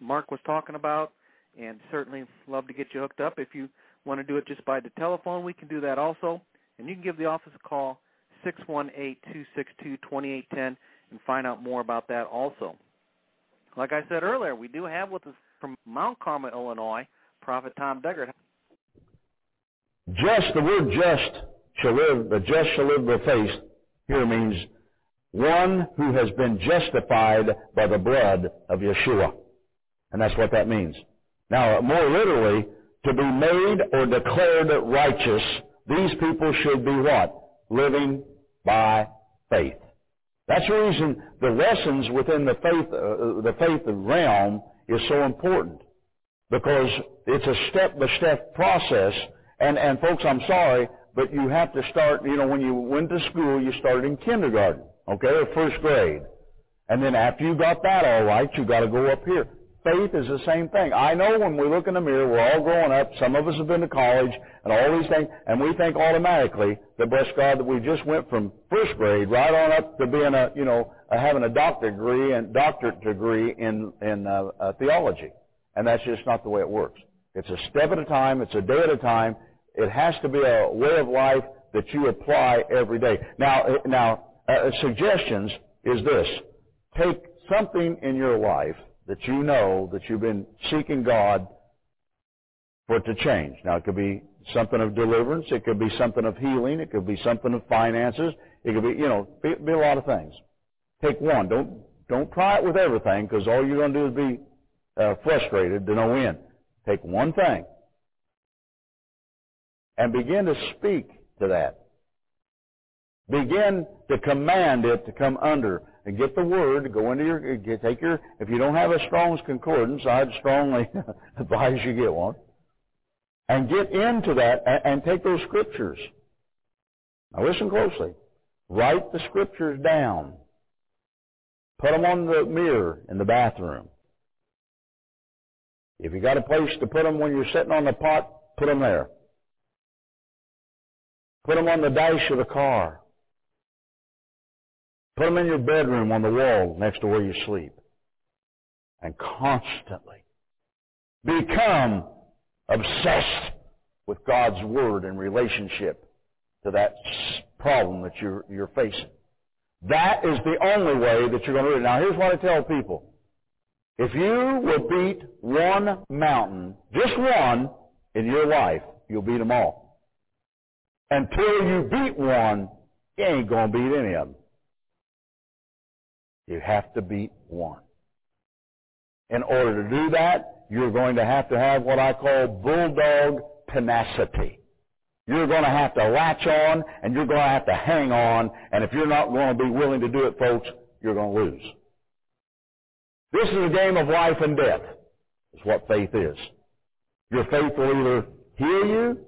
Mark was talking about, and certainly love to get you hooked up. If you want to do it just by the telephone, we can do that also. And you can give the office a call, 618-262-2810, and find out more about that also. Like I said earlier, we do have with us from Mount Carmel, Illinois, Prophet Tom Deckard. Just, the word just shall live, the just shall live by faith here means one who has been justified by the blood of Yeshua. And that's what that means. Now, more literally, to be made or declared righteous, these people should be what? Living by faith. That's the reason the lessons within the faith, uh, the faith realm is so important. Because it's a step-by-step process. And, and folks, I'm sorry, but you have to start, you know, when you went to school, you started in kindergarten, okay, or first grade. And then after you got that all right, you got to go up here. Faith is the same thing. I know when we look in the mirror, we're all growing up. Some of us have been to college and all these things, and we think automatically that bless God that we just went from first grade right on up to being a, you know, having a doctorate degree and doctorate degree in in uh, uh, theology, and that's just not the way it works. It's a step at a time. It's a day at a time. It has to be a way of life that you apply every day. Now, uh, now, uh, suggestions is this: take something in your life that you know that you've been seeking God for it to change. Now, it could be something of deliverance. It could be something of healing. It could be something of finances. It could be, you know, be, be a lot of things. Take one. Don't don't try it with everything because all you're going to do is be uh, frustrated to no end. Take one thing and begin to speak to that. Begin to command it to come under and get the word, go into your, take your, if you don't have a Strong's Concordance, I'd strongly advise you get one. And get into that and, and take those scriptures. Now listen closely. Write the scriptures down. Put them on the mirror in the bathroom. If you got a place to put them when you're sitting on the pot, put them there. Put them on the dash of the car. Put them in your bedroom on the wall next to where you sleep. And constantly become obsessed with God's Word in relationship to that problem that you're, you're facing. That is the only way that you're going to do it. Now here's what I tell people. If you will beat one mountain, just one, in your life, you'll beat them all. Until you beat one, you ain't going to beat any of them. You have to beat one. In order to do that, you're going to have to have what I call bulldog tenacity. You're going to have to latch on and you're going to have to hang on. And if you're not going to be willing to do it, folks, you're going to lose. This is a game of life and death, is what faith is. Your faith will either heal you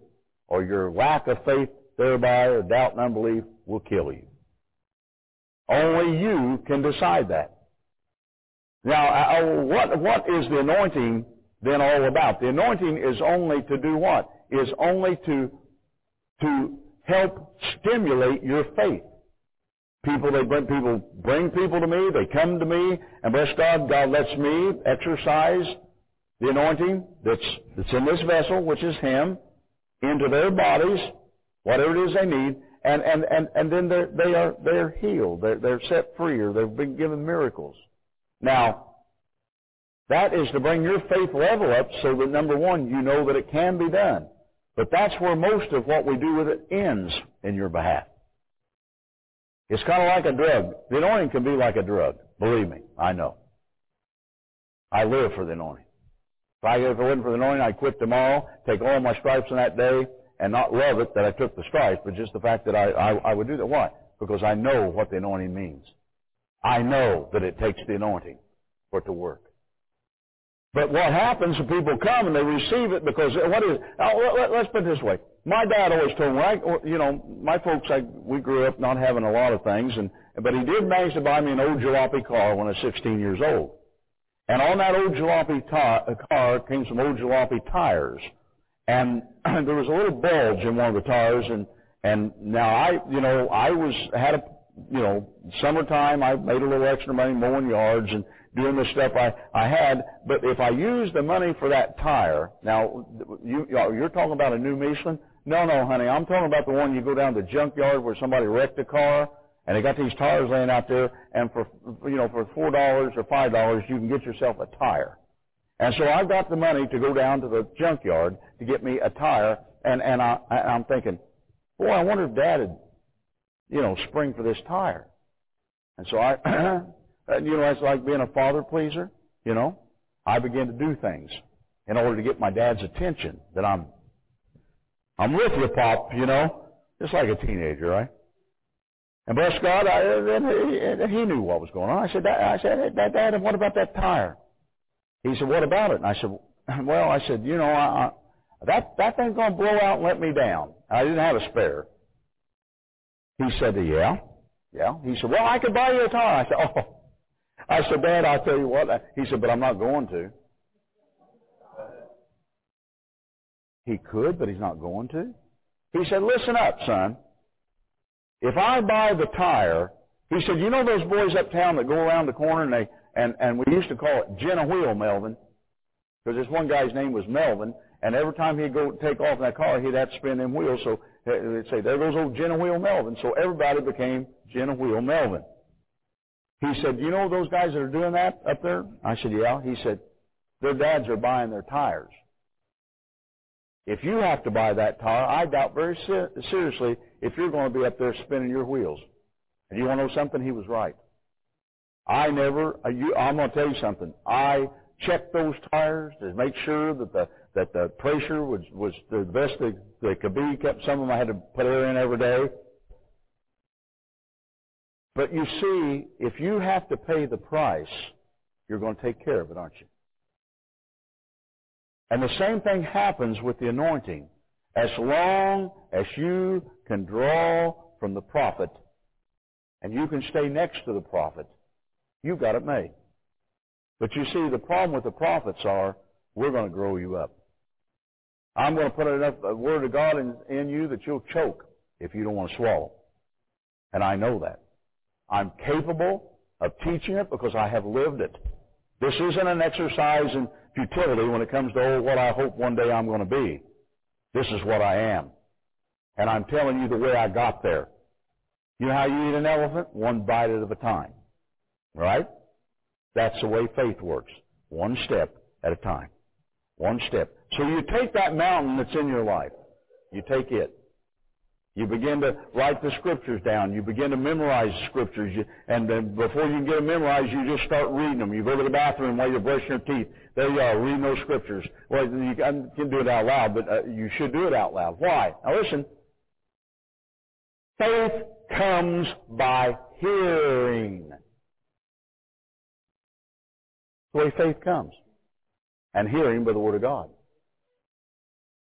or your lack of faith thereby or doubt and unbelief will kill you. Only you can decide that. Now, uh, uh, what, what is the anointing then all about? The anointing is only to do what? Is only to, to help stimulate your faith. People, they bring people, bring people to me, they come to me, and bless God, God lets me exercise the anointing that's, that's in this vessel, which is Him, into their bodies, whatever it is they need, and and and and then they're they are they're healed. They're they're set free, or they've been given miracles. Now, that is to bring your faith level up, so that number one, you know that it can be done. But that's where most of what we do with it ends in your behalf. It's kind of like a drug. The anointing can be like a drug. Believe me, I know. I live for the anointing. If I if it wasn't for the anointing, I'd quit tomorrow, take all my stripes on that day, and not love it that I took the stripe, but just the fact that I, I, I would do that. Why? Because I know what the anointing means. I know that it takes the anointing for it to work. But what happens when people come and they receive it because uh, what is? Oh, let, us put it this way. My dad always told me, I, you know, my folks, I, we grew up not having a lot of things, and but he did manage to buy me an old jalopy car when I was 16 years old. And on that old jalopy uh, car came some old jalopy tires and there was a little bulge in one of the tires and and now I you know I was had a you know summertime I made a little extra money mowing yards and doing the stuff I I had. But if I used the money for that tire now you you're talking about a new Michelin? No no honey I'm talking about the one you go down to the junkyard where somebody wrecked a car and they got these tires laying out there and for you know for four dollars or five dollars you can get yourself a tire and so I've got the money to go down to the junkyard to get me a tire, and and I I'm thinking, boy, I wonder if Dad would, you know, spring for this tire. And so I, you know, it's like being a father pleaser. You know, I begin to do things in order to get my dad's attention that I'm, I'm with you, Pop. You know, just like a teenager, right? And bless God, I, and he, he knew what was going on. I said, I said, Dad, Dad, what about that tire? He said, what about it? And I said, well, I said, you know, I, I, that that thing's going to blow out and let me down. I didn't have a spare. He said, yeah, yeah. He said, well, I could buy you a tire. I said, oh. I said, Dad, I'll tell you what. He said, but I'm not going to. He could, but he's not going to. He said, listen up, son. If I buy the tire, he said, you know those boys uptown that go around the corner and they, and, and we used to call it gin a wheel, Melvin, because this one guy's name was Melvin, and every time he'd go take off in that car, he'd have to spin them wheels, so eh, they'd say, there goes old gin a wheel Melvin. So everybody became gin a wheel Melvin. He said, you know those guys that are doing that up there? I said, yeah. He said, their dads are buying their tires. If you have to buy that tire, I doubt very seriously if you're going to be up there spinning your wheels. And you want to know something? He was right. I never, uh, you, I'm going to tell you something. I checked those tires to make sure that the, that the pressure was, was the best that they could be. Kept some of them I had to put air in every day. But you see, if you have to pay the price, you're going to take care of it, aren't you? And the same thing happens with the anointing. As long as you can draw from the prophet and you can stay next to the prophet, you've got it made. But you see, the problem with the prophets are, we're going to grow you up. I'm going to put enough uh, word of God in, in you that you'll choke if you don't want to swallow. And I know that. I'm capable of teaching it because I have lived it. This isn't an exercise in futility when it comes to oh, what I hope one day I'm going to be. This is what I am. And I'm telling you the way I got there. You know how you eat an elephant? One bite at a time. Right? That's the way faith works. One step at a time. One step. So you take that mountain that's in your life. You take it. You begin to write the scriptures down. You begin to memorize the scriptures. You, and then before you can get them memorized, you just start reading them. You go to the bathroom while you're brushing your teeth. There you are, reading those scriptures. Well, you can do it out loud, but uh, you should do it out loud. Why? Now listen. Faith comes by hearing. The way faith comes. And hearing by the Word of God.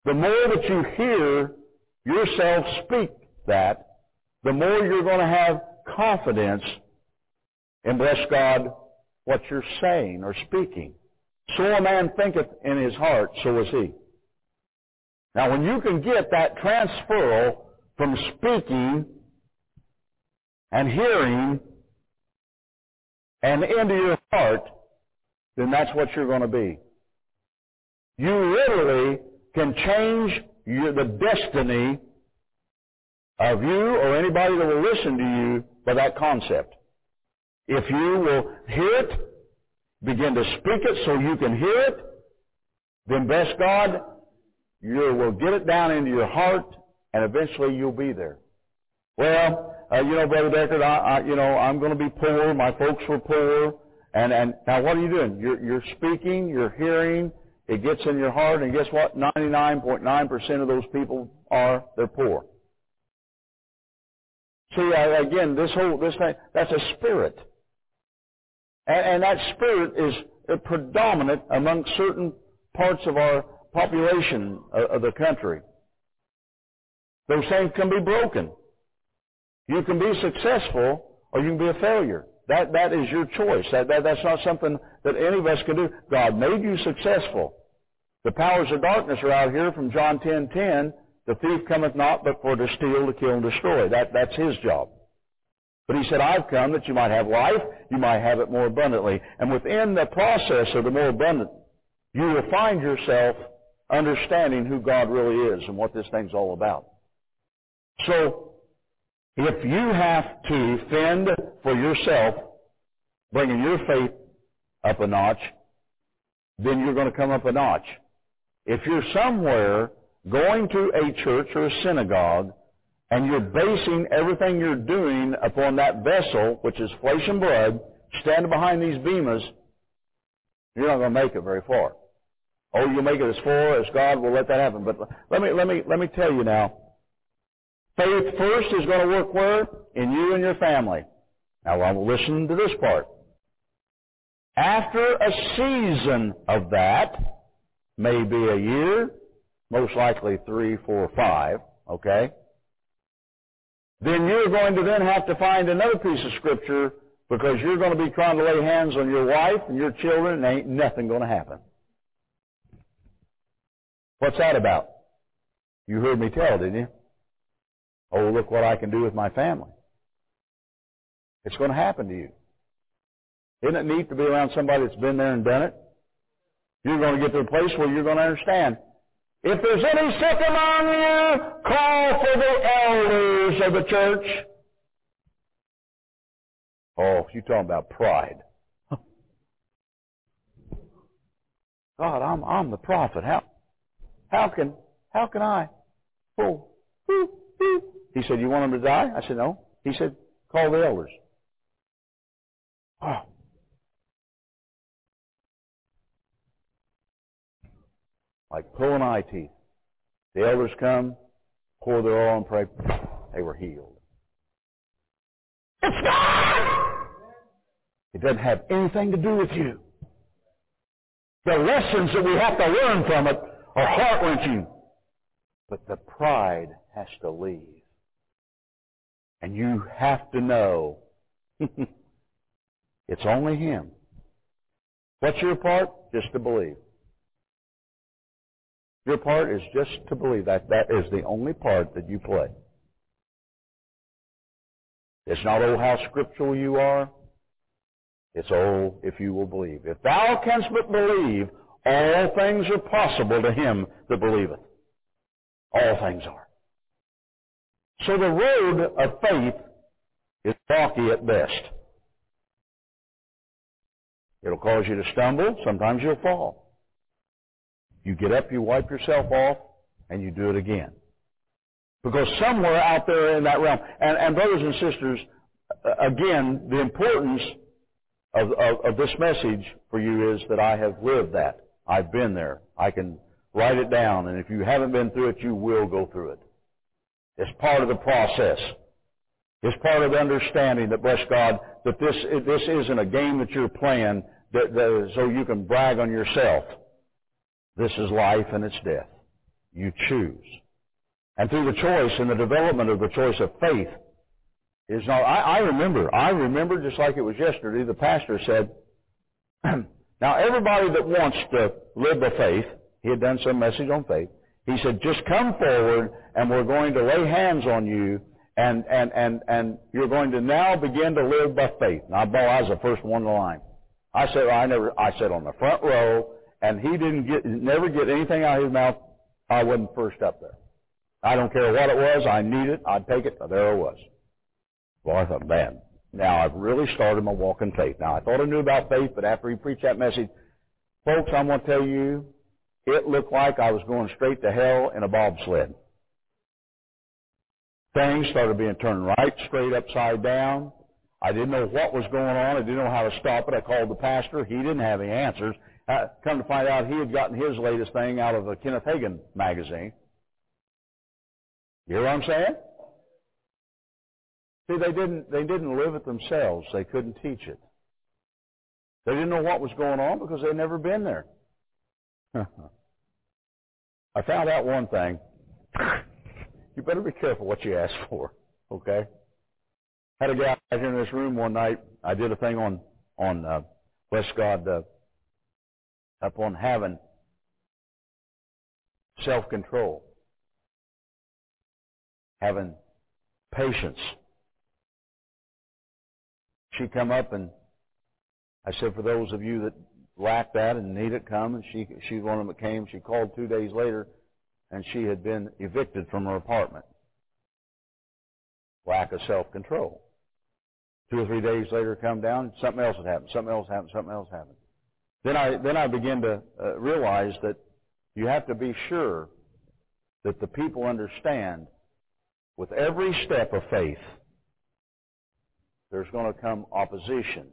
The more that you hear yourself speak that, the more you're going to have confidence in, bless God, what you're saying or speaking. So a man thinketh in his heart, so is he. Now when you can get that transferal from speaking and hearing and into your heart, then that's what you're going to be. You literally can change your, the destiny of you or anybody that will listen to you by that concept. If you will hear it, begin to speak it so you can hear it, then bless God, you will get it down into your heart and eventually you'll be there. Well, uh, you know, Brother Deckard, I, I, you know, I'm going to be poor. My folks were poor. And, and now what are you doing? You're, you're speaking, you're hearing, it gets in your heart, and guess what? 99.9% of those people are, they're poor. See, again, this whole, this thing, that's a spirit. And, and that spirit is predominant among certain parts of our population uh, of the country. Those things can be broken. You can be successful or you can be a failure. That, that is your choice. That, that, that's not something that any of us can do. God made you successful. The powers of darkness are out here from John 10:10. 10, the thief cometh not but for to steal, to kill, and destroy. That, that's his job. But he said, I've come that you might have life, you might have it more abundantly. And within the process of the more abundant, you will find yourself understanding who God really is and what this thing's all about. So, if you have to fend for yourself, bringing your faith up a notch, then you're going to come up a notch. If you're somewhere going to a church or a synagogue and you're basing everything you're doing upon that vessel, which is flesh and blood, standing behind these bemas, you're not going to make it very far. Oh, you'll make it as far as God will let that happen. But let me, let me, let me tell you now. Faith first is going to work where? In you and your family. Now, I'll listen to this part. After a season of that, maybe a year, most likely three, four, five, okay? Then you're going to then have to find another piece of scripture because you're going to be trying to lay hands on your wife and your children and ain't nothing going to happen. What's that about? You heard me tell, didn't you? Oh, look what I can do with my family. It's going to happen to you. Isn't it neat to be around somebody that's been there and done it? You're going to get to a place where you're going to understand. If there's any sick among you, call for the elders of the church. Oh, you're talking about pride. God, I'm I'm the prophet. How how can how can I? Oh, he said, You want him to die? I said, No. He said, Call the elders. Oh. Like pulling eye teeth. The elders come, pour their oil and pray. They were healed. It's God! It doesn't have anything to do with you. The lessons that we have to learn from it are heart-wrenching. But the pride has to leave. And you have to know it's only Him. What's your part? Just to believe. Your part is just to believe. That that is the only part that you play. It's not, oh, how scriptural you are. It's, oh, if you will believe. If thou canst but believe, all things are possible to him that believeth. All things are. So the road of faith is rocky at best. It'll cause you to stumble. Sometimes you'll fall. You get up, you wipe yourself off, and you do it again. Because somewhere out there in that realm, and, and brothers and sisters, again, the importance of, of, of this message for you is that I have lived that. I've been there. I can write it down, and if you haven't been through it, you will go through it. It's part of the process. It's part of understanding that, bless God, that this, this isn't a game that you're playing that, that, so you can brag on yourself. This is life and it's death. You choose. And through the choice and the development of the choice of faith is not, I, I remember, I remember just like it was yesterday, the pastor said, now everybody that wants to live the faith, he had done some message on faith, he said, just come forward and we're going to lay hands on you and, and, and, and you're going to now begin to live by faith. Now, boy, I was the first one in the line. I said, I never, I sat on the front row and he didn't get, never get anything out of his mouth. I wasn't first up there. I don't care what it was. I need it. I'd take it. There I was. Well, I thought, man, now I've really started my walk in faith. Now I thought I knew about faith, but after he preached that message, folks, I'm going to tell you, it looked like I was going straight to hell in a bobsled. Things started being turned right straight upside down. I didn't know what was going on. I didn't know how to stop it. I called the pastor. He didn't have any answers. Uh, come to find out, he had gotten his latest thing out of a Kenneth Hagin magazine. You hear what I'm saying? See, they didn't, they didn't live it themselves. They couldn't teach it. They didn't know what was going on because they'd never been there. I found out one thing. you better be careful what you ask for, okay? Had a guy in this room one night. I did a thing on, on, uh, God, uh, up on having self-control having patience. She come up and I said, for those of you that lack that and need it, come. And she, she's one of them that came. She called two days later and she had been evicted from her apartment. Lack of self-control. Two or three days later, come down, something else had happened, something else happened, something else happened. Then I, then I begin to uh, realize that you have to be sure that the people understand with every step of faith, there's going to come opposition.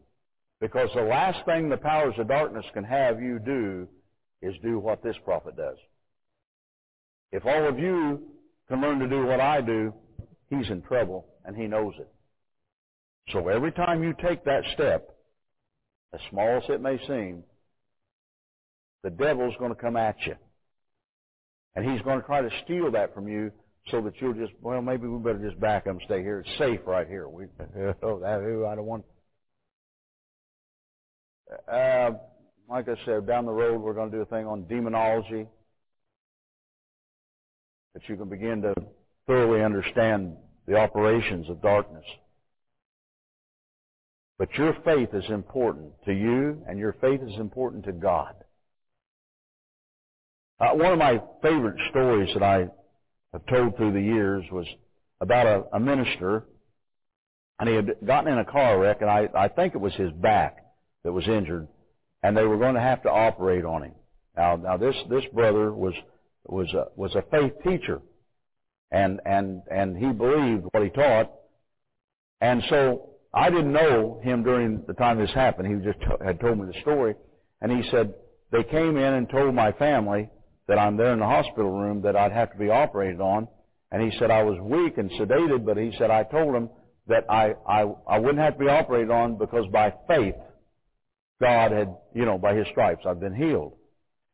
Because the last thing the powers of darkness can have you do is do what this prophet does. If all of you can learn to do what I do, he's in trouble, and he knows it. So every time you take that step, as small as it may seem, the devil's going to come at you. And he's going to try to steal that from you so that you'll just, well, maybe we better just back up and stay here. It's safe right here. We, oh, that, I don't want. Uh, like I said, down the road we're going to do a thing on demonology that you can begin to thoroughly understand the operations of darkness. But your faith is important to you, and your faith is important to God. Uh, one of my favorite stories that I have told through the years was about a, a minister, and he had gotten in a car wreck, and I, I think it was his back that was injured, and they were going to have to operate on him. Now, now this this brother was was a, was a faith teacher, and and and he believed what he taught, and so I didn't know him during the time this happened. He just t- had told me the story, and he said they came in and told my family that I'm there in the hospital room that I'd have to be operated on, and he said I was weak and sedated, but he said I told him that I I I wouldn't have to be operated on because by faith God had you know by His stripes I've been healed,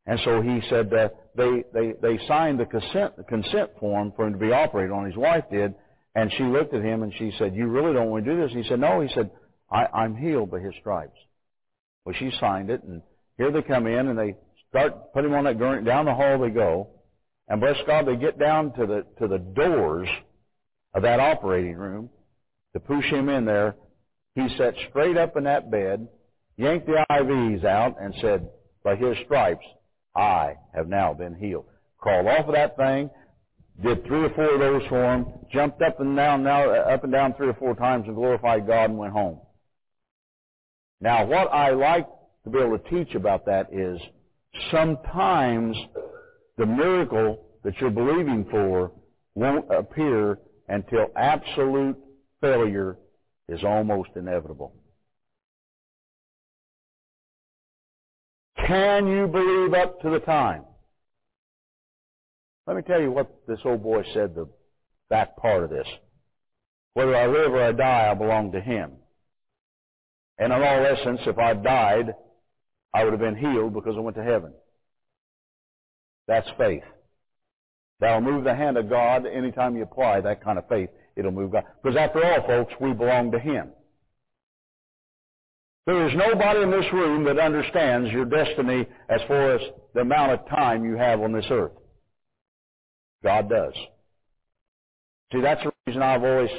and so he said uh, they they they signed the consent the consent form for him to be operated on. His wife did, and she looked at him and she said, You really don't want to do this? He said, No. He said, I, I'm healed by his stripes. Well, she signed it, and here they come in, and they start putting him on that gurney. Down the hall they go, and bless God, they get down to the to the doors of that operating room to push him in there. He sat straight up in that bed, yanked the IVs out, and said, By his stripes, I have now been healed. Crawled off of that thing, did three or four of those for him, jumped up and down, now uh, up and down three or four times and glorified God and went home. Now, what I like to be able to teach about that is sometimes the miracle that you're believing for won't appear until absolute failure is almost inevitable. Can you believe up to the time? Let me tell you what this old boy said, the back part of this. Whether I live or I die, I belong to him. And in all essence, if I died, I would have been healed because I went to heaven. That's faith. That'll move the hand of God anytime you apply that kind of faith. It'll move God. Because after all, folks, we belong to Him. There is nobody in this room that understands your destiny as far as the amount of time you have on this earth. God does. See, that's the reason I've always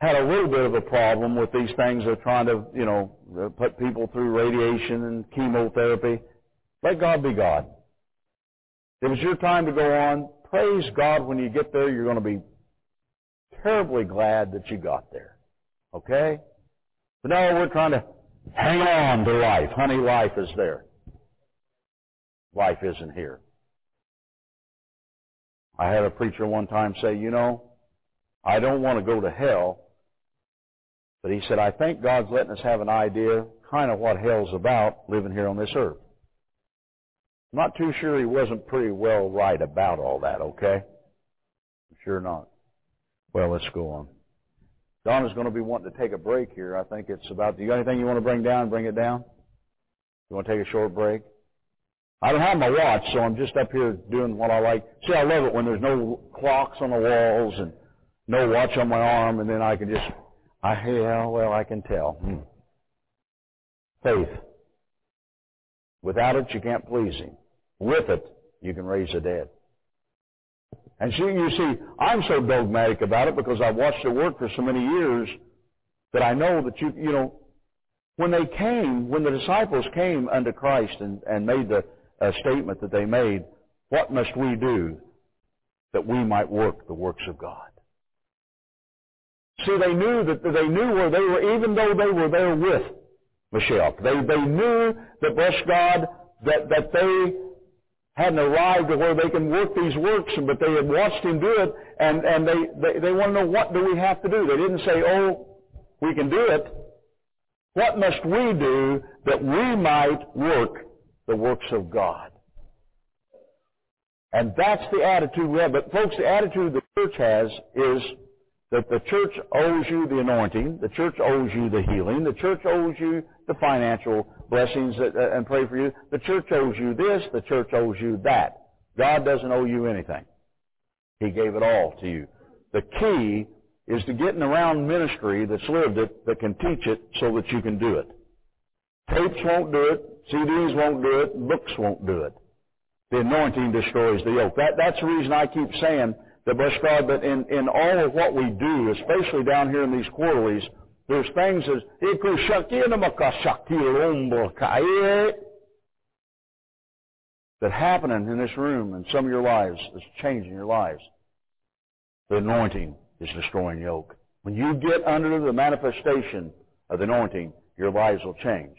had a little bit of a problem with these things of trying to, you know, put people through radiation and chemotherapy. Let God be God. If it's your time to go on, praise God when you get there. You're going to be terribly glad that you got there. Okay? But no, we're trying to hang on to life. Honey, life is there. Life isn't here. I had a preacher one time say, you know, I don't want to go to hell, but he said, I think God's letting us have an idea kind of what hell's about living here on this earth. I'm not too sure he wasn't pretty well right about all that, okay? I'm sure not. Well, let's go on. Donna's going to be wanting to take a break here. I think it's about, do you got anything you want to bring down? Bring it down? You want to take a short break? I don't have my watch, so I'm just up here doing what I like. See, I love it when there's no clocks on the walls and no watch on my arm, and then I can just, I, yeah, well, I can tell. Hmm. Faith. Without it, you can't please Him. With it, you can raise the dead. And see, you see, I'm so dogmatic about it because I've watched it work for so many years that I know that you, you know, when they came, when the disciples came unto Christ and, and made the a statement that they made, what must we do that we might work the works of God? See, they knew that they knew where they were, even though they were there with Michelle. They, they knew that, bless God, that, that they hadn't arrived to where they can work these works, but they had watched him do it, and, and they, they, they want to know what do we have to do. They didn't say, oh, we can do it. What must we do that we might work the works of God. And that's the attitude we have. But folks, the attitude the church has is that the church owes you the anointing, the church owes you the healing, the church owes you the financial blessings that, uh, and pray for you. The church owes you this, the church owes you that. God doesn't owe you anything. He gave it all to you. The key is to getting around ministry that's lived it, that can teach it so that you can do it. Tapes won't do it, CDs won't do it, books won't do it. The anointing destroys the yoke. That, that's the reason I keep saying that, bless God, that in, in all of what we do, especially down here in these quarterlies, there's things as that happening in this room and some of your lives is changing your lives. The anointing is destroying yoke. When you get under the manifestation of the anointing, your lives will change.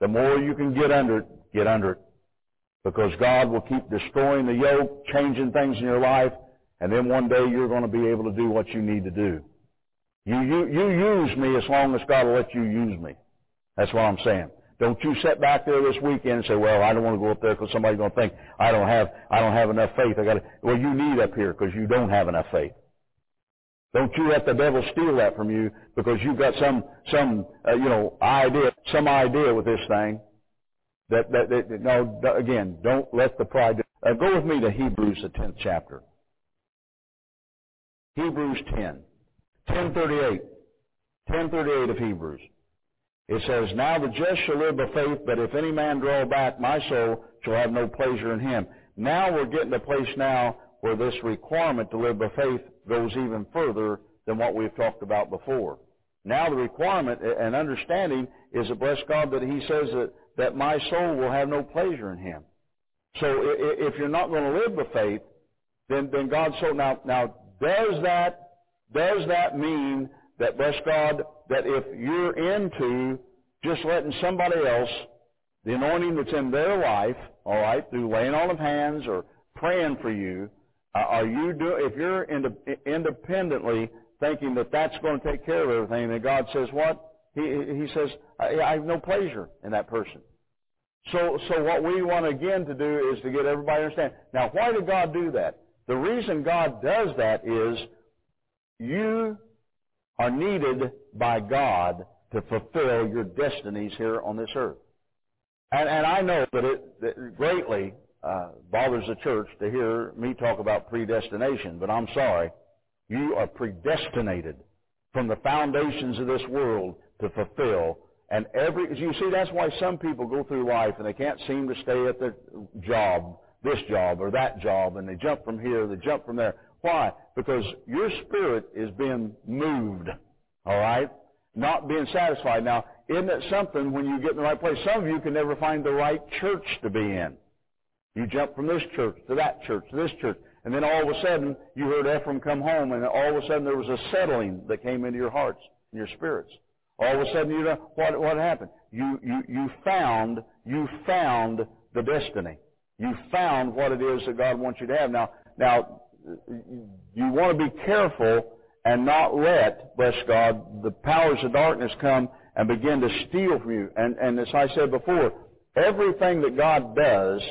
The more you can get under it, get under it. Because God will keep destroying the yoke, changing things in your life, and then one day you're going to be able to do what you need to do. You, you, you use me as long as God will let you use me. That's what I'm saying. Don't you sit back there this weekend and say, "Well, I don't want to go up there because somebody's going to think I don't have I don't have enough faith." I got to. Well, you need up here because you don't have enough faith. Don't you let the devil steal that from you because you've got some some uh, you know idea some idea with this thing. That that, that no again don't let the pride. Uh, go with me to Hebrews the tenth chapter. Hebrews 10, 1038, 1038 of Hebrews. It says, Now the just shall live by faith, but if any man draw back, my soul shall have no pleasure in him. Now we're getting to a place now where this requirement to live by faith goes even further than what we've talked about before. Now the requirement and understanding is to bless God that He says that, that my soul will have no pleasure in Him. So if you're not going to live by faith, then, then God so now, now does that, does that mean that bless God, that if you're into just letting somebody else, the anointing that's in their life, all right, through laying on of hands or praying for you, uh, are you do if you're ind- independently thinking that that's going to take care of everything, then God says what? He He says I, I have no pleasure in that person. So so what we want again to do is to get everybody to understand. Now, why did God do that? The reason God does that is you are needed by God to fulfill your destinies here on this earth. And, and I know that it, that it greatly uh, bothers the church to hear me talk about predestination, but I'm sorry. You are predestinated from the foundations of this world to fulfill. And every, you see, that's why some people go through life and they can't seem to stay at their job, this job or that job, and they jump from here, they jump from there. Why? Because your spirit is being moved, all right? Not being satisfied. Now, isn't it something when you get in the right place? Some of you can never find the right church to be in. You jump from this church to that church to this church. And then all of a sudden, you heard Ephraim come home, and all of a sudden there was a settling that came into your hearts and your spirits. All of a sudden, you know what what happened? You you you found you found the destiny. You found what it is that God wants you to have. Now now you want to be careful and not let, bless God, the powers of darkness come and begin to steal from you. And, and as I said before, everything that God does,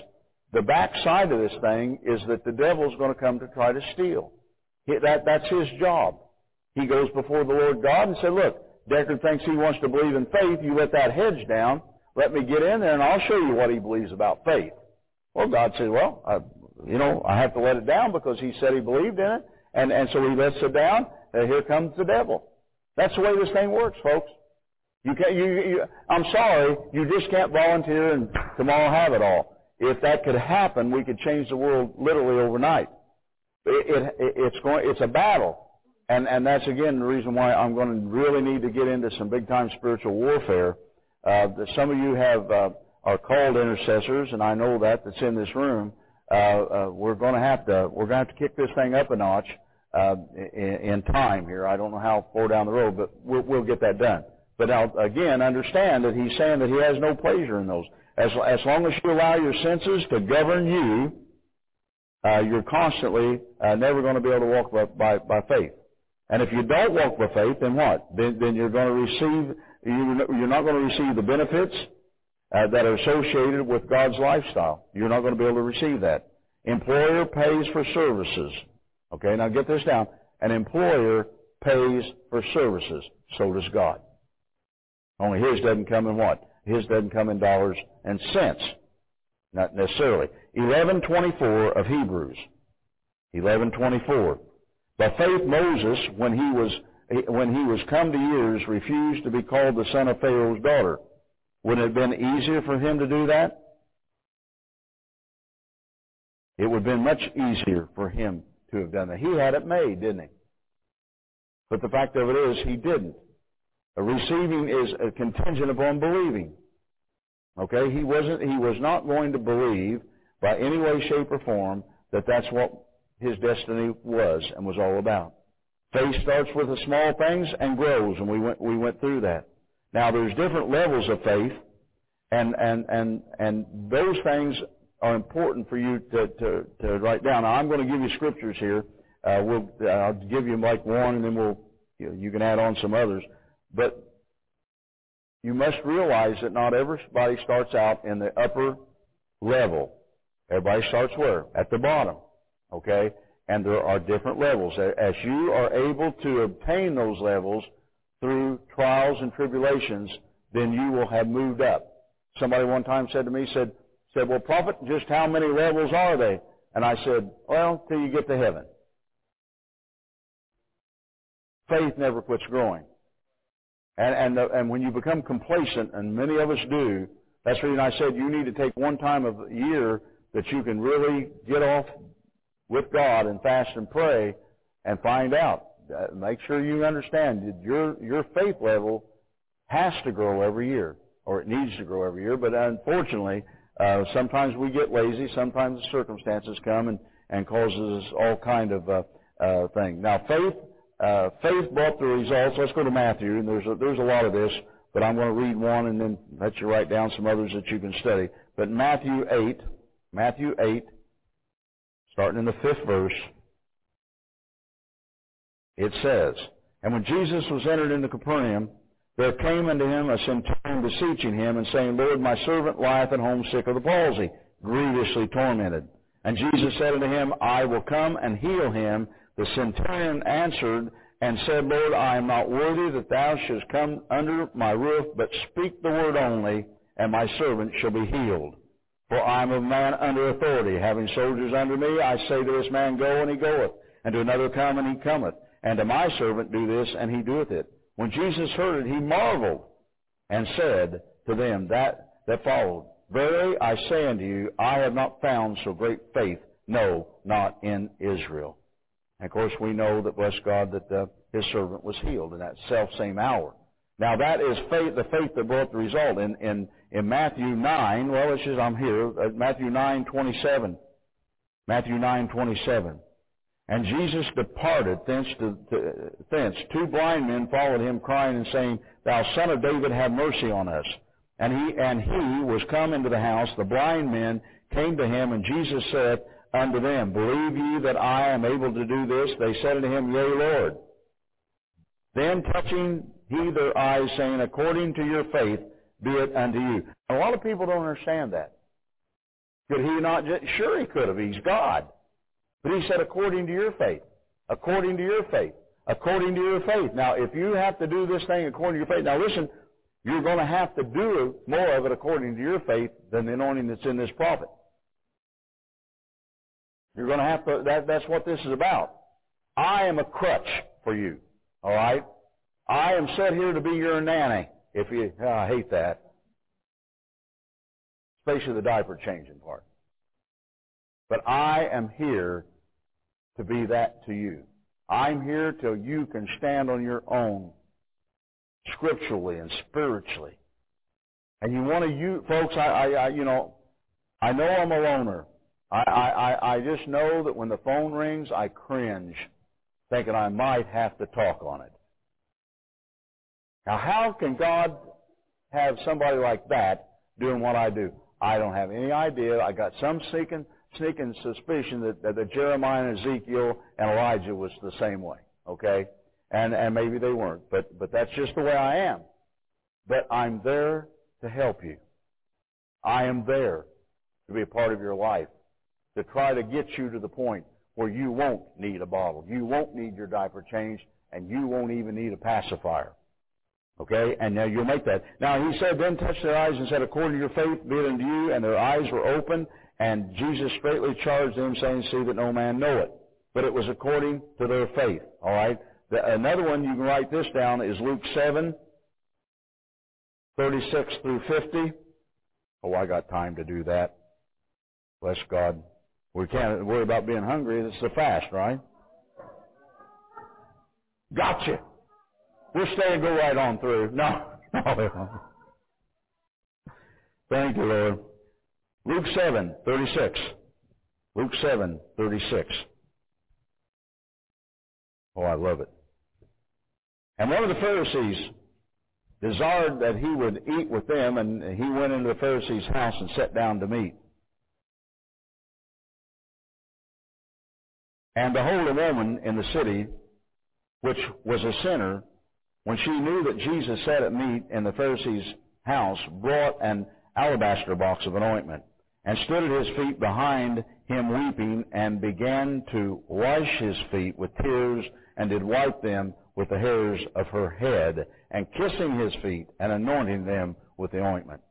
the backside of this thing is that the devil's going to come to try to steal. He, that, that's his job. He goes before the Lord God and said, look, Deckard thinks he wants to believe in faith. You let that hedge down. Let me get in there and I'll show you what he believes about faith. Well, God said, well, I, you know, I have to let it down because he said he believed in it. And, and so he lets it down. And here comes the devil. That's the way this thing works, folks. You can't, you, you, I'm sorry, you just can't volunteer and tomorrow have it all. If that could happen, we could change the world literally overnight. It, it, it's going, it's a battle. And, and that's again the reason why I'm going to really need to get into some big time spiritual warfare. Uh, some of you have, uh, are called intercessors, and I know that that's in this room. Uh, uh, we're going to have to we're going to have to kick this thing up a notch uh, in, in time here. I don't know how far down the road, but we'll, we'll get that done. But now again, understand that he's saying that he has no pleasure in those. As as long as you allow your senses to govern you, uh, you're constantly uh, never going to be able to walk by, by by faith. And if you don't walk by faith, then what? Then, then you're going to receive you're not going to receive the benefits uh, that are associated with God's lifestyle. You're not going to be able to receive that. Employer pays for services. Okay, now get this down. An employer pays for services. So does God. Only His doesn't come in what? His doesn't come in dollars and cents. Not necessarily. 1124 of Hebrews. 1124. By faith Moses, when he was when he was come to years, refused to be called the son of Pharaoh's daughter. Wouldn't it have been easier for him to do that? It would have been much easier for him to have done that. He had it made, didn't he? But the fact of it is, he didn't. receiving is a contingent upon believing. Okay? He wasn't, he was not going to believe by any way, shape, or form that that's what his destiny was and was all about. Faith starts with the small things and grows, and we went, we went through that. Now there's different levels of faith, and, and, and, and those things are important for you to, to, to write down. Now I'm going to give you scriptures here. Uh, we'll, uh, I'll give you like one, and then we'll, you, know, you can add on some others. But you must realize that not everybody starts out in the upper level. Everybody starts where? At the bottom. Okay? And there are different levels. As you are able to obtain those levels through trials and tribulations, then you will have moved up. Somebody one time said to me, said, said, well, prophet, just how many levels are they? And I said, well, till you get to heaven. Faith never quits growing. And, and, the, and when you become complacent, and many of us do, that's the reason I said you need to take one time of the year that you can really get off with God and fast and pray and find out. Uh, make sure you understand that your, your faith level has to grow every year, or it needs to grow every year. But unfortunately, uh, sometimes we get lazy. Sometimes the circumstances come and, and causes all kind of uh, uh, thing. Now, faith uh, faith brought the results. Let's go to Matthew, and there's a, there's a lot of this, but I'm going to read one and then let you write down some others that you can study. But Matthew 8, Matthew 8, starting in the fifth verse, it says, And when Jesus was entered into Capernaum, there came unto him a centurion beseeching him and saying, Lord, my servant lieth at home sick of the palsy, grievously tormented. And Jesus said unto him, I will come and heal him. The centurion answered and said, Lord, I am not worthy that thou shouldst come under my roof, but speak the word only, and my servant shall be healed. For I am a man under authority, having soldiers under me. I say to this man, Go, and he goeth, and to another, Come, and he cometh, and to my servant, Do this, and he doeth it. When Jesus heard it, he marveled, and said to them that, that followed, Verily I say unto you, I have not found so great faith, no, not in Israel. And of course, we know that, bless God, that uh, his servant was healed in that self same hour. Now that is faith, the faith that brought the result. In, in, in Matthew 9, well, it says I'm here, uh, Matthew 9, 27. Matthew 9, 27. And Jesus departed thence to, to, thence. Two blind men followed him, crying and saying, Thou son of David, have mercy on us. And he, and he was come into the house. The blind men came to him, and Jesus said, unto them, Believe ye that I am able to do this? They said unto him, Yea, Lord. Then touching he their eyes, saying, According to your faith be it unto you. A lot of people don't understand that. Could he not just, sure he could have, he's God. But he said, according to your faith. According to your faith. According to your faith. Now, if you have to do this thing according to your faith, now listen, you're going to have to do more of it according to your faith than the anointing that's in this prophet. You're going to have to, that, that's what this is about. I am a crutch for you. All right? I am set here to be your nanny. If you, oh, I hate that. Especially the diaper changing part. But I am here to be that to you. I'm here till you can stand on your own, scripturally and spiritually. And you want to, you folks, I, I, I you know, I know I'm a loner. I, I, I just know that when the phone rings, I cringe, thinking I might have to talk on it. Now, how can God have somebody like that doing what I do? I don't have any idea. I got some sneaking, sneaking suspicion that, that, that Jeremiah and Ezekiel and Elijah was the same way. Okay, and and maybe they weren't, but but that's just the way I am. But I'm there to help you. I am there to be a part of your life to try to get you to the point where you won't need a bottle. You won't need your diaper changed, and you won't even need a pacifier. Okay? And now you'll make that. Now he said, then touched their eyes and said, according to your faith be it unto you. And their eyes were open. And Jesus straightly charged them, saying, see that no man know it. But it was according to their faith. All right? The, another one, you can write this down, is Luke 7, 36 through 50. Oh, I got time to do that. Bless God. We can't worry about being hungry. It's the fast, right? Gotcha. We'll stay and go right on through. No. no. Thank you, Lord. Luke 7, 36. Luke 7, 36. Oh, I love it. And one of the Pharisees desired that he would eat with them, and he went into the Pharisee's house and sat down to meat. And behold, a woman in the city, which was a sinner, when she knew that Jesus sat at meat in the Pharisee's house, brought an alabaster box of an ointment, and stood at his feet behind him weeping, and began to wash his feet with tears, and did wipe them with the hairs of her head, and kissing his feet, and anointing them with the ointment.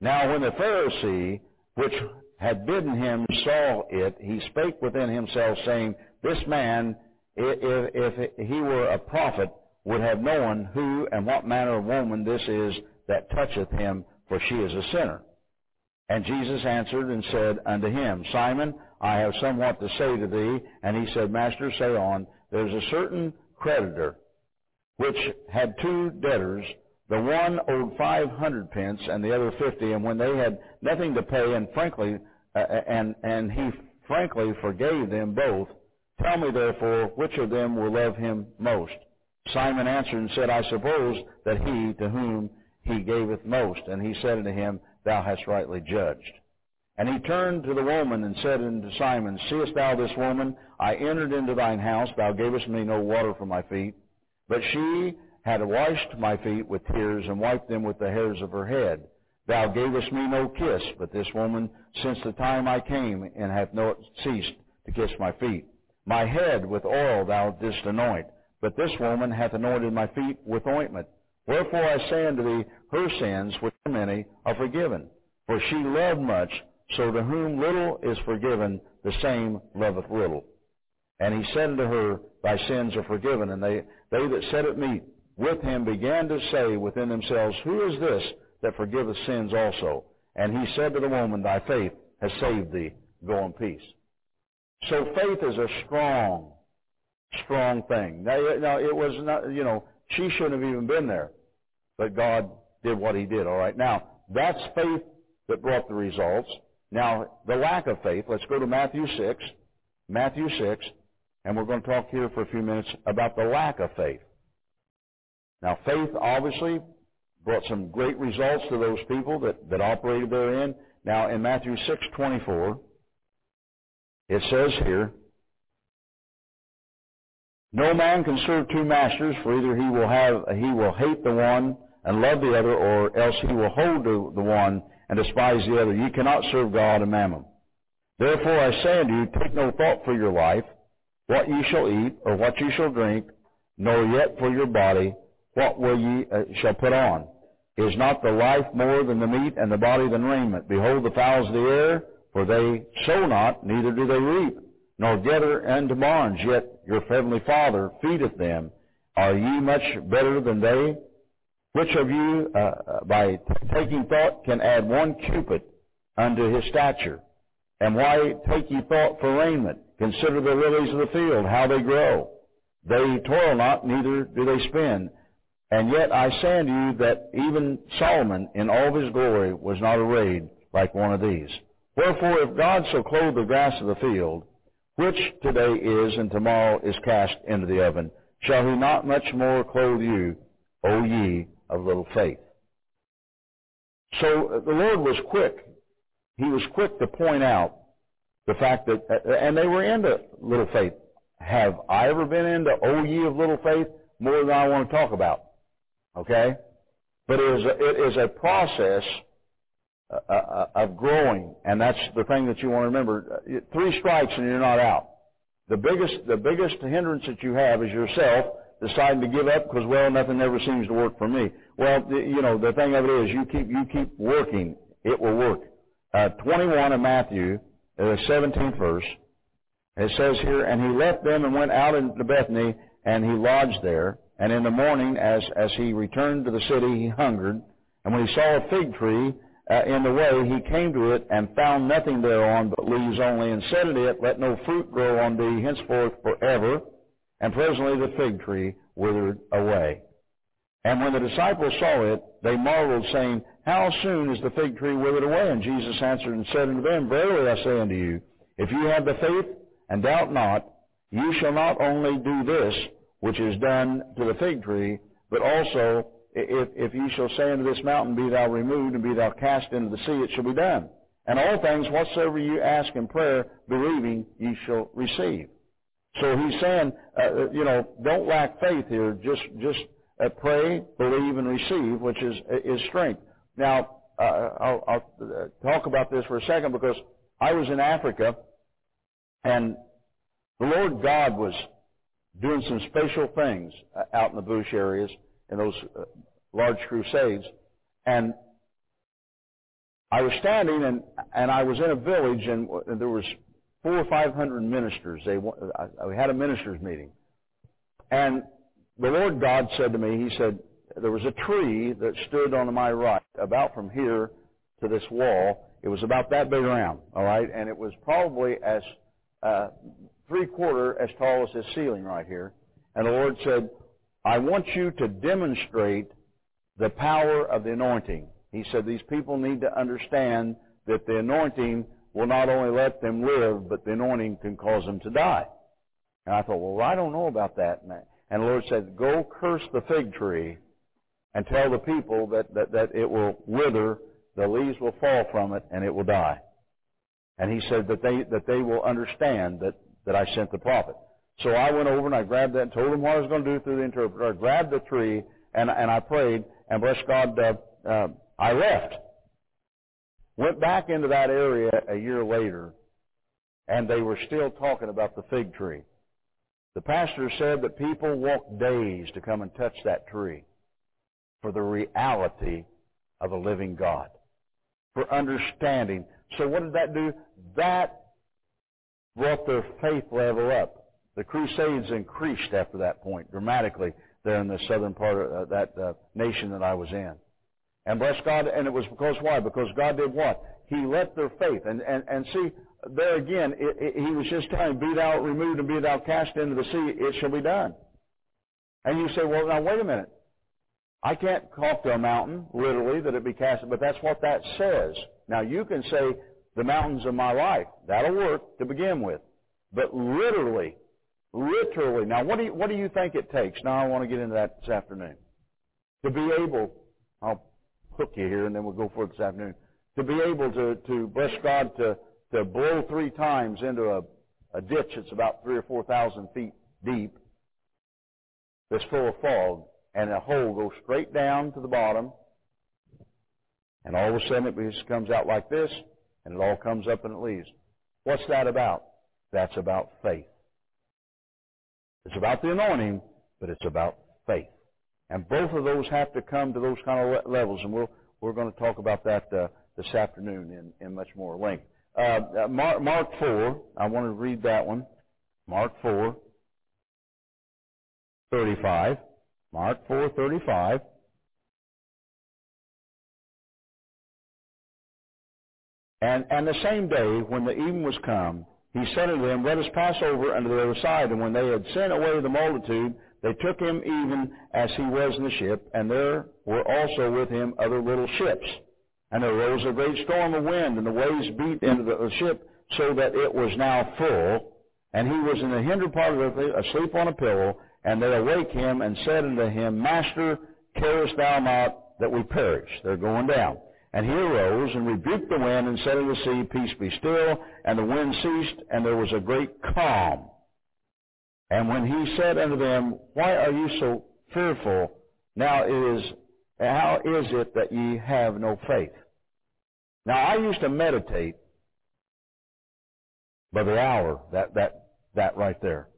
Now when the Pharisee, which had bidden him, saw it, he spake within himself, saying, This man, if, if he were a prophet, would have known who and what manner of woman this is that toucheth him, for she is a sinner. And Jesus answered and said unto him, Simon, I have somewhat to say to thee. And he said, Master, say on. There's a certain creditor which had two debtors. The one owed five hundred pence and the other fifty. And when they had nothing to pay, and frankly, uh, and and he frankly forgave them both. Tell me therefore, which of them will love him most? Simon answered and said, I suppose that he to whom he gaveth most. And he said unto him, Thou hast rightly judged. And he turned to the woman and said unto Simon, Seest thou this woman? I entered into thine house. Thou gavest me no water for my feet. But she had washed my feet with tears and wiped them with the hairs of her head. Thou gavest me no kiss, but this woman, since the time I came, and hath not ceased to kiss my feet. My head with oil thou didst anoint, but this woman hath anointed my feet with ointment. Wherefore I say unto thee, her sins, which are many, are forgiven. For she loved much, so to whom little is forgiven, the same loveth little. And he said unto her, Thy sins are forgiven. And they, they that sat at meat with him began to say within themselves, Who is this that forgiveth sins also? And he said to the woman, Thy faith has saved thee. Go in peace. So faith is a strong, strong thing. Now, now it was not, you know, she shouldn't have even been there. But God did what he did, all right? Now, that's faith that brought the results. Now, the lack of faith, let's go to Matthew 6. Matthew 6, and we're going to talk here for a few minutes about the lack of faith. Now, faith obviously brought some great results to those people that, that operated therein. Now, in Matthew 6:24, it says here, no man can serve two masters, for either he will have he will hate the one and love the other, or else he will hold to the one and despise the other. You cannot serve God and mammon. Therefore I say unto you, take no thought for your life, what ye shall eat, or what ye shall drink, nor yet for your body, what will ye uh, shall put on. Is not the life more than the meat, and the body than raiment? Behold the fowls of the air, for they sow not, neither do they reap, nor gather into barns, yet your heavenly Father feedeth them. Are ye much better than they? Which of you, uh, uh, by taking thought, can add one cubit unto his stature? And why take ye thought for raiment? Consider the lilies of the field, how they grow. They toil not, neither do they spin. And yet I say unto you that even Solomon in all his glory was not arrayed like one of these. Wherefore if God so clothe the grass of the field, which today is and tomorrow is cast into the oven, shall he not much more clothe you, O ye of little faith. So uh, the Lord was quick. He was quick to point out the fact that, uh, and they were into little faith. Have I ever been into O ye of little faith more than I want to talk about? Okay? But it is a, it is a process uh, uh, of growing, and that's the thing that you want to remember. Three strikes and you're not out. The biggest, the biggest hindrance that you have is yourself deciding to give up because, well, nothing ever seems to work for me. Well, you know, the thing of it is you keep, you keep working. It will work. Uh, 21 of Matthew, uh, the 17th verse, it says here, and he left them and went out into Bethany, and he lodged there. And in the morning, as, as he returned to the city, he hungered. And when he saw a fig tree uh, in the way, he came to it and found nothing thereon but leaves only, and said to it, Let no fruit grow on thee henceforth forever. And presently the fig tree withered away. And when the disciples saw it, they marveled, saying, How soon is the fig tree withered away? And Jesus answered and said unto them, Verily I say unto you, if you have the faith and doubt not, you shall not only do this, which is done to the fig tree, but also if, if shall say unto this mountain, Be thou removed, and be thou cast into the sea, it shall be done. And all things whatsoever you ask in prayer, believing, ye shall receive. So he's saying, uh, uh, you know, don't lack faith here. Just, just uh, pray, believe, and receive, which is is strength. Now, uh, I'll, I'll uh, talk about this for a second because I was in Africa, and the Lord God was doing some special things uh, out in the bush areas in those uh, large crusades. And I was standing and, and I was in a village and there was four or five hundred ministers. They, I had a ministers meeting. And the Lord God said to me, He said, there was a tree that stood on my right, about from here to this wall. It was about that big around, all right? And it was probably as uh, three quarter as tall as this ceiling right here. And the Lord said, I want you to demonstrate the power of the anointing. He said these people need to understand that the anointing will not only let them live, but the anointing can cause them to die. And I thought, well, I don't know about that. And the Lord said, go curse the fig tree and tell the people that, that, that it will wither, the leaves will fall from it, and it will die. And he said that they, that they will understand that, that I sent the prophet. So I went over and I grabbed that and told him what I was going to do through the interpreter. I grabbed the tree and, and I prayed and bless God, uh, uh, I left. Went back into that area a year later and they were still talking about the fig tree. The pastor said that people walk days to come and touch that tree for the reality of a living God, for understanding. So what did that do? That brought their faith level up. The Crusades increased after that point dramatically there in the southern part of uh, that uh, nation that I was in. And bless God, and it was because why? Because God did what? He let their faith. And, and, and see, there again, it, it, he was just telling, be thou removed and be thou cast into the sea, it shall be done. And you say, well, now wait a minute. I can't talk to a mountain, literally, that it be cast, but that's what that says. Now you can say, the mountains of my life. That'll work to begin with. But literally, literally, now what do you, what do you think it takes? Now I want to get into that this afternoon. To be able, I'll hook you here and then we'll go for it this afternoon. To be able to, to bless God to, to blow three times into a, a ditch that's about three or four thousand feet deep that's full of fog and a hole goes straight down to the bottom and all of a sudden it just comes out like this and it all comes up and it leaves. What's that about? That's about faith. It's about the anointing, but it's about faith. And both of those have to come to those kind of levels, and we'll, we're going to talk about that uh, this afternoon in, in much more length. Uh, uh Mark, Mark 4, I want to read that one. Mark 4, 35. Mark 4, 35. And, and the same day, when the even was come, he said unto them, Let us pass over unto the other side. And when they had sent away the multitude, they took him even as he was in the ship, and there were also with him other little ships. And there arose a great storm of wind, and the waves beat into the ship, so that it was now full. And he was in the hinder part of it, asleep on a pillow. And they awake him and said unto him, Master, carest thou not that we perish? They're going down. And he arose and rebuked the wind and said to the sea, Peace be still. And the wind ceased, and there was a great calm. And when he said unto them, Why are you so fearful? Now it is, how is it that ye have no faith? Now I used to meditate by the hour, that, that that right there.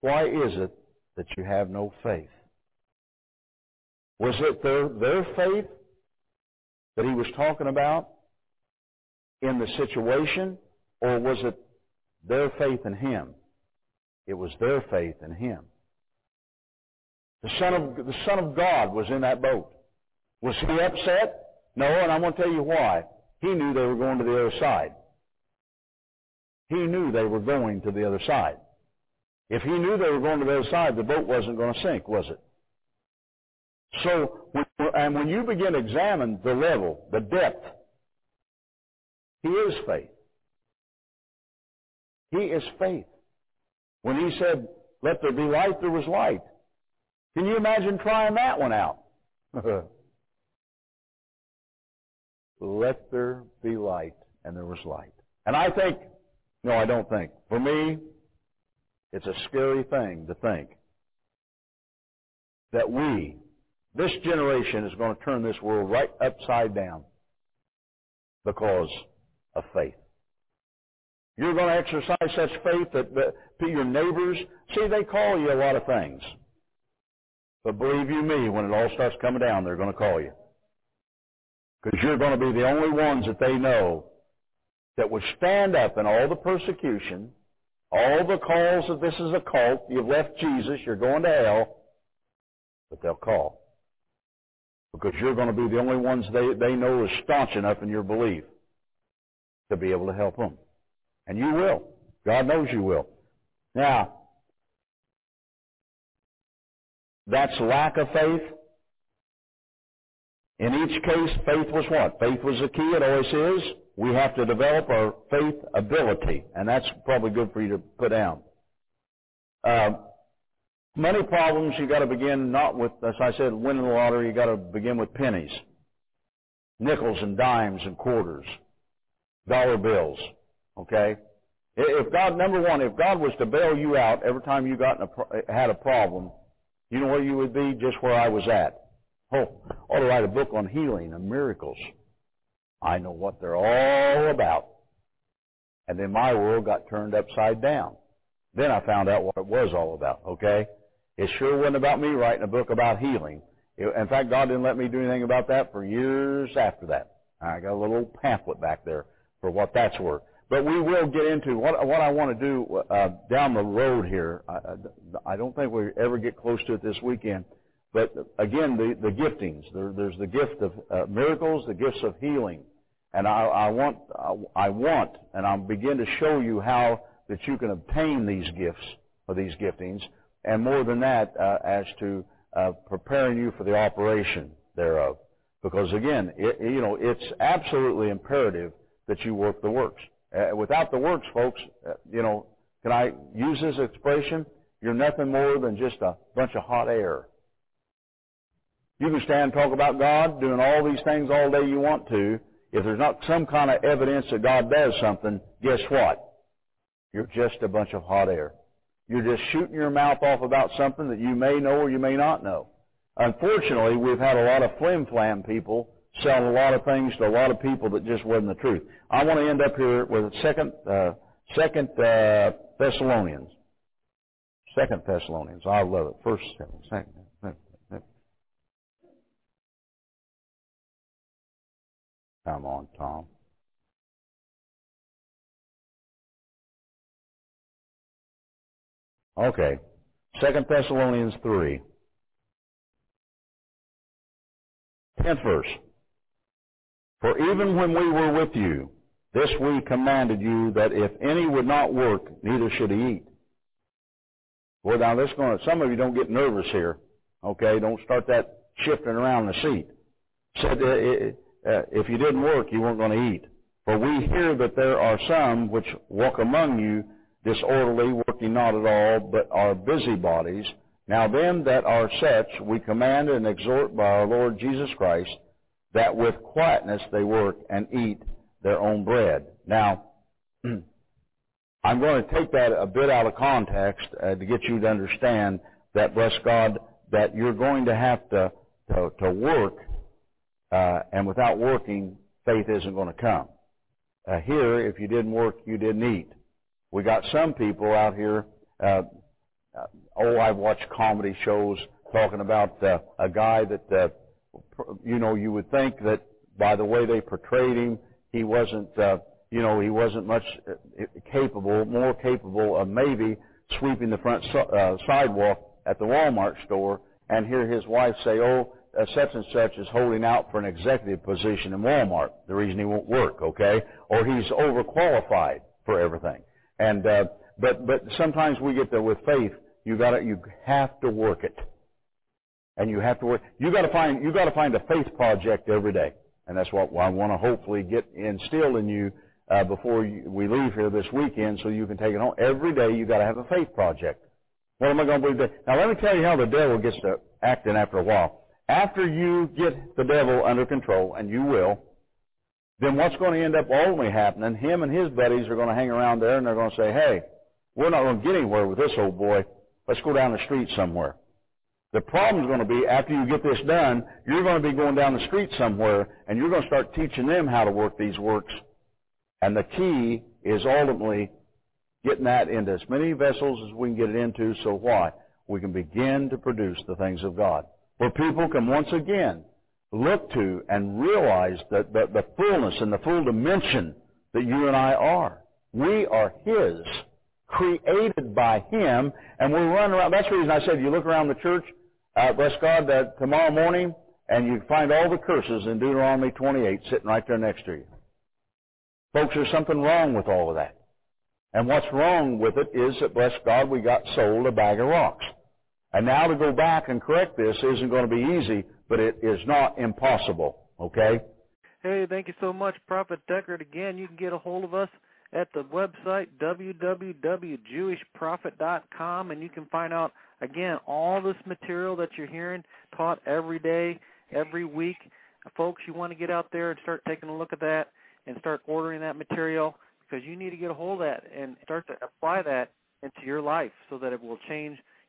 Why is it that you have no faith? Was it their, their faith that he was talking about in the situation, or was it their faith in him? It was their faith in him. The Son of, the Son of God was in that boat. Was he upset? No, and I'm going to tell you why. He knew they were going to the other side. He knew they were going to the other side. If he knew they were going to the other side, the boat wasn't going to sink, was it? So, and when you begin to examine the level, the depth, he is faith. He is faith. When he said, let there be light, there was light. Can you imagine trying that one out? let there be light, and there was light. And I think, no, I don't think. For me, it's a scary thing to think that we, this generation, is going to turn this world right upside down because of faith. You're going to exercise such faith that, that to your neighbors, see, they call you a lot of things. But believe you me, when it all starts coming down, they're going to call you. Because you're going to be the only ones that they know that would stand up in all the persecution, all the calls that this is a cult, you've left Jesus, you're going to hell, but they'll call. Because you're going to be the only ones they, they know is staunch enough in your belief to be able to help them. And you will. God knows you will. Now, that's lack of faith. In each case, faith was what? Faith was the key. It always is. We have to develop our faith ability, and that's probably good for you to put down. Uh, money problems, you got to begin not with, as I said, winning the lottery. You got to begin with pennies, nickels and dimes and quarters, dollar bills. Okay, if God, number one, if God was to bail you out every time you got a, had a problem, you know where you would be? Just where I was at. Oh, ought to write a book on healing and miracles. I know what they're all about. And then my world got turned upside down. Then I found out what it was all about, okay? It sure wasn't about me writing a book about healing. in fact, God didn't let me do anything about that for years after that. I got a little pamphlet back there for what that's worth. But we will get into what what I want to do uh, down the road here. I, I don't think we ever get close to it this weekend. But again, the, the giftings. There, there's the gift of uh, miracles, the gifts of healing, and I, I want I want, and I'll begin to show you how that you can obtain these gifts or these giftings, and more than that, uh, as to uh, preparing you for the operation thereof. Because again, it, you know, it's absolutely imperative that you work the works. Uh, without the works, folks, uh, you know, can I use this expression? You're nothing more than just a bunch of hot air. You can stand and talk about God, doing all these things all day you want to. If there's not some kind of evidence that God does something, guess what? You're just a bunch of hot air. You're just shooting your mouth off about something that you may know or you may not know. Unfortunately, we've had a lot of flim-flam people selling a lot of things to a lot of people that just wasn't the truth. I want to end up here with second, uh, second uh, Thessalonians. Second Thessalonians. I love it. First, second, second. Come on, Tom. Okay. Second Thessalonians 3. Tenth verse. For even when we were with you, this we commanded you that if any would not work, neither should he eat. Well, now this going some of you don't get nervous here. Okay, don't start that shifting around the seat. Said uh, uh, if you didn't work, you weren't going to eat. For we hear that there are some which walk among you disorderly, working not at all, but are busybodies. Now them that are such we command and exhort by our Lord Jesus Christ that with quietness they work and eat their own bread. Now, I'm going to take that a bit out of context uh, to get you to understand that, bless God, that you're going to have to, to, to work, uh, and without working, faith isn't going to come. Uh, here, if you didn't work, you didn't eat. We got some people out here, uh, uh, oh, I've watched comedy shows talking about uh, a guy that, uh, you know, you would think that by the way they portrayed him, he wasn't, uh, you know, he wasn't much uh, capable, more capable of maybe sweeping the front uh, sidewalk at the Walmart store and hear his wife say, oh, uh, such and such is holding out for an executive position in Walmart. The reason he won't work, okay? Or he's overqualified for everything. And uh, but but sometimes we get there with faith. You got to you have to work it, and you have to work. You got to find you got to find a faith project every day, and that's what I want to hopefully get instilled in you uh, before you, we leave here this weekend, so you can take it home. Every day you got to have a faith project. What am I going to believe today? Now let me tell you how the devil gets to acting after a while. After you get the devil under control, and you will, then what's going to end up ultimately happening, him and his buddies are going to hang around there and they're going to say, hey, we're not going to get anywhere with this old boy. Let's go down the street somewhere. The problem is going to be after you get this done, you're going to be going down the street somewhere and you're going to start teaching them how to work these works. And the key is ultimately getting that into as many vessels as we can get it into so why? We can begin to produce the things of God. Where people can once again look to and realize that the, the fullness and the full dimension that you and I are. We are His, created by Him, and we run around. That's the reason I said you look around the church, uh, bless God, that tomorrow morning, and you find all the curses in Deuteronomy 28 sitting right there next to you. Folks, there's something wrong with all of that. And what's wrong with it is that, bless God, we got sold a bag of rocks. And now to go back and correct this isn't going to be easy but it is not impossible. Okay? Hey, thank you so much, Prophet Deckard. Again, you can get a hold of us at the website www.jewishprophet.com, and you can find out again all this material that you're hearing taught every day, every week. Folks, you want to get out there and start taking a look at that and start ordering that material because you need to get a hold of that and start to apply that into your life so that it will change